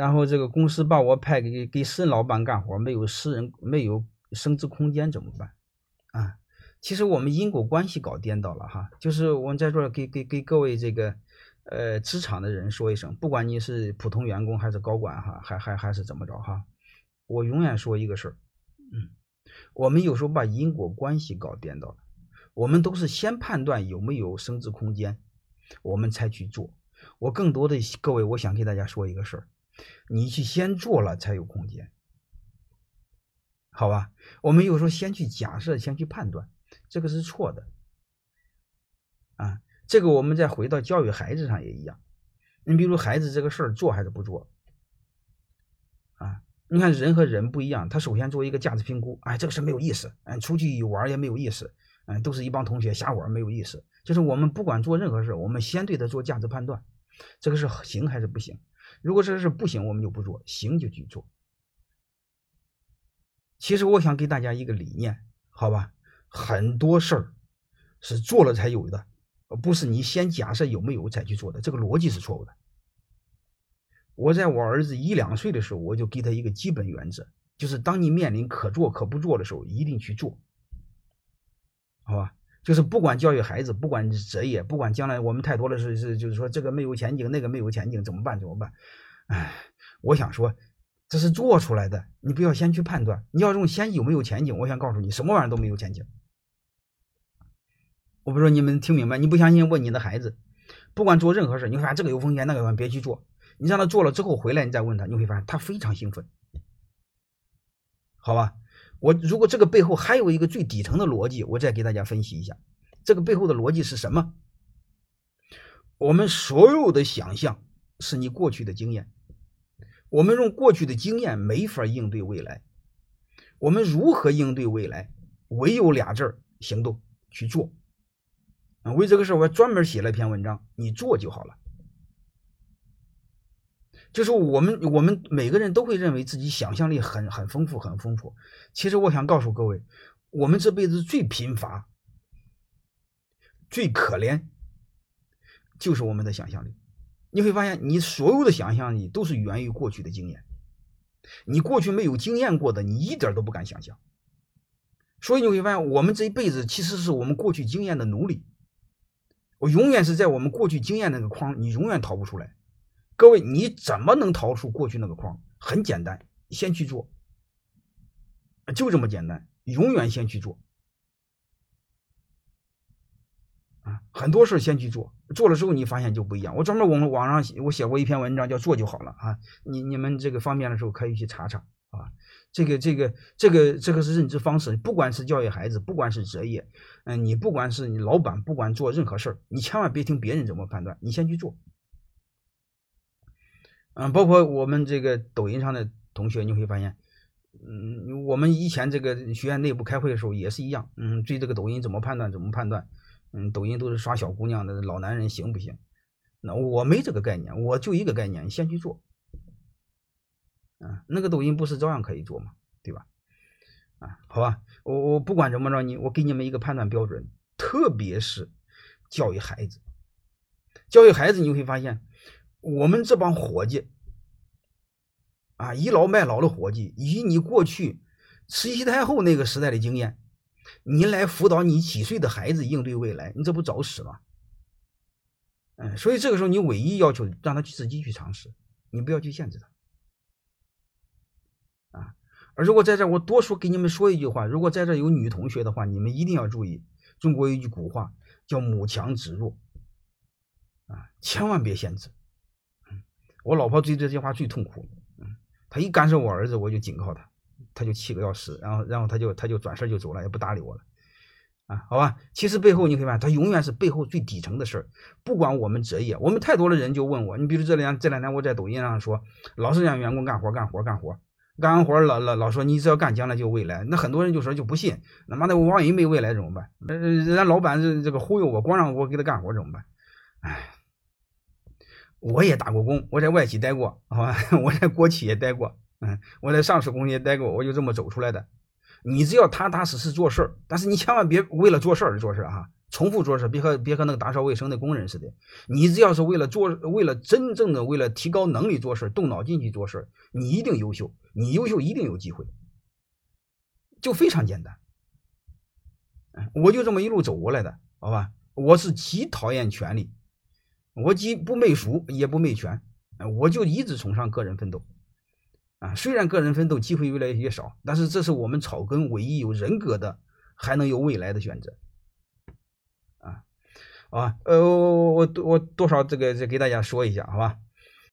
然后这个公司把我派给给私人老板干活，没有私人没有升职空间怎么办？啊，其实我们因果关系搞颠倒了哈，就是我们在这给给给各位这个呃职场的人说一声，不管你是普通员工还是高管哈，还还还是怎么着哈，我永远说一个事儿，嗯，我们有时候把因果关系搞颠倒了，我们都是先判断有没有升值空间，我们才去做。我更多的各位，我想给大家说一个事儿。你去先做了才有空间，好吧？我们有时候先去假设，先去判断，这个是错的。啊，这个我们再回到教育孩子上也一样。你比如孩子这个事儿做还是不做？啊，你看人和人不一样，他首先做一个价值评估，哎，这个事没有意思，哎，出去玩也没有意思，嗯，都是一帮同学瞎玩没有意思。就是我们不管做任何事，我们先对他做价值判断，这个是行还是不行？如果这是不行，我们就不做；行就去做。其实我想给大家一个理念，好吧？很多事儿是做了才有的，不是你先假设有没有才去做的。这个逻辑是错误的。我在我儿子一两岁的时候，我就给他一个基本原则，就是当你面临可做可不做的时候，一定去做，好吧？就是不管教育孩子，不管择业，不管将来我们太多的是是，就是说这个没有前景，那个没有前景，怎么办？怎么办？哎，我想说，这是做出来的，你不要先去判断。你要用先有没有前景，我想告诉你，什么玩意儿都没有前景。我不说你们听明白？你不相信，问你的孩子，不管做任何事，你会发现这个有风险，那个，别去做。你让他做了之后回来，你再问他，你会发现他非常兴奋，好吧？我如果这个背后还有一个最底层的逻辑，我再给大家分析一下，这个背后的逻辑是什么？我们所有的想象是你过去的经验，我们用过去的经验没法应对未来，我们如何应对未来？唯有俩字儿：行动去做。啊，为这个事我专门写了一篇文章，你做就好了。就是我们，我们每个人都会认为自己想象力很很丰富，很丰富。其实我想告诉各位，我们这辈子最贫乏、最可怜，就是我们的想象力。你会发现，你所有的想象力都是源于过去的经验。你过去没有经验过的，你一点都不敢想象。所以你会发现，我们这一辈子其实是我们过去经验的奴隶。我永远是在我们过去经验那个框，你永远逃不出来。各位，你怎么能逃出过去那个框？很简单，先去做，就这么简单，永远先去做。啊，很多事先去做，做了之后你发现就不一样。我专门网网上，我写过一篇文章，叫做就好了啊。你你们这个方便的时候可以去查查啊。这个这个这个这个是认知方式，不管是教育孩子，不管是择业，嗯，你不管是你老板，不管做任何事儿，你千万别听别人怎么判断，你先去做。嗯，包括我们这个抖音上的同学，你会发现，嗯，我们以前这个学院内部开会的时候也是一样，嗯，对这个抖音怎么判断，怎么判断，嗯，抖音都是刷小姑娘的，老男人行不行？那我没这个概念，我就一个概念，你先去做，啊，那个抖音不是照样可以做吗？对吧？啊，好吧，我我不管怎么着，你我给你们一个判断标准，特别是教育孩子，教育孩子你会发现。我们这帮伙计啊，倚老卖老的伙计，以你过去慈禧太后那个时代的经验，你来辅导你几岁的孩子应对未来，你这不找死吗？嗯，所以这个时候你唯一要求让他去自己去尝试，你不要去限制他啊。而如果在这我多说给你们说一句话，如果在这有女同学的话，你们一定要注意，中国有一句古话叫“母强子弱”，啊，千万别限制。我老婆对这句话最痛苦，嗯，她一干涉我儿子，我就警告她，她就气个要死，然后，然后她就她就转身就走了，也不搭理我了，啊，好吧，其实背后你可以看，他永远是背后最底层的事儿。不管我们职业，我们太多的人就问我，你比如这两这两天我在抖音上说，老是让员工干活干活干活，干完活老老老说你只要干，将来就未来。那很多人就说就不信，他妈的我万一没未来怎么办？那人家老板这这个忽悠我，光让我给他干活怎么办？哎。我也打过工，我在外企待过，好吧，我在国企也待过，嗯，我在上市公司也待过，我就这么走出来的。你只要踏踏实实做事儿，但是你千万别为了做事儿而做事儿哈，重复做事儿，别和别和那个打扫卫生的工人似的。你只要是为了做，为了真正的为了提高能力做事儿，动脑筋去做事儿，你一定优秀，你优秀一定有机会，就非常简单。我就这么一路走过来的，好吧？我是极讨厌权力，我既不媚俗也不媚权，我就一直崇尚个人奋斗。啊，虽然个人奋斗机会越来越少，但是这是我们草根唯一有人格的，还能有未来的选择。啊，啊，呃，我我我多少这个这给大家说一下，好吧？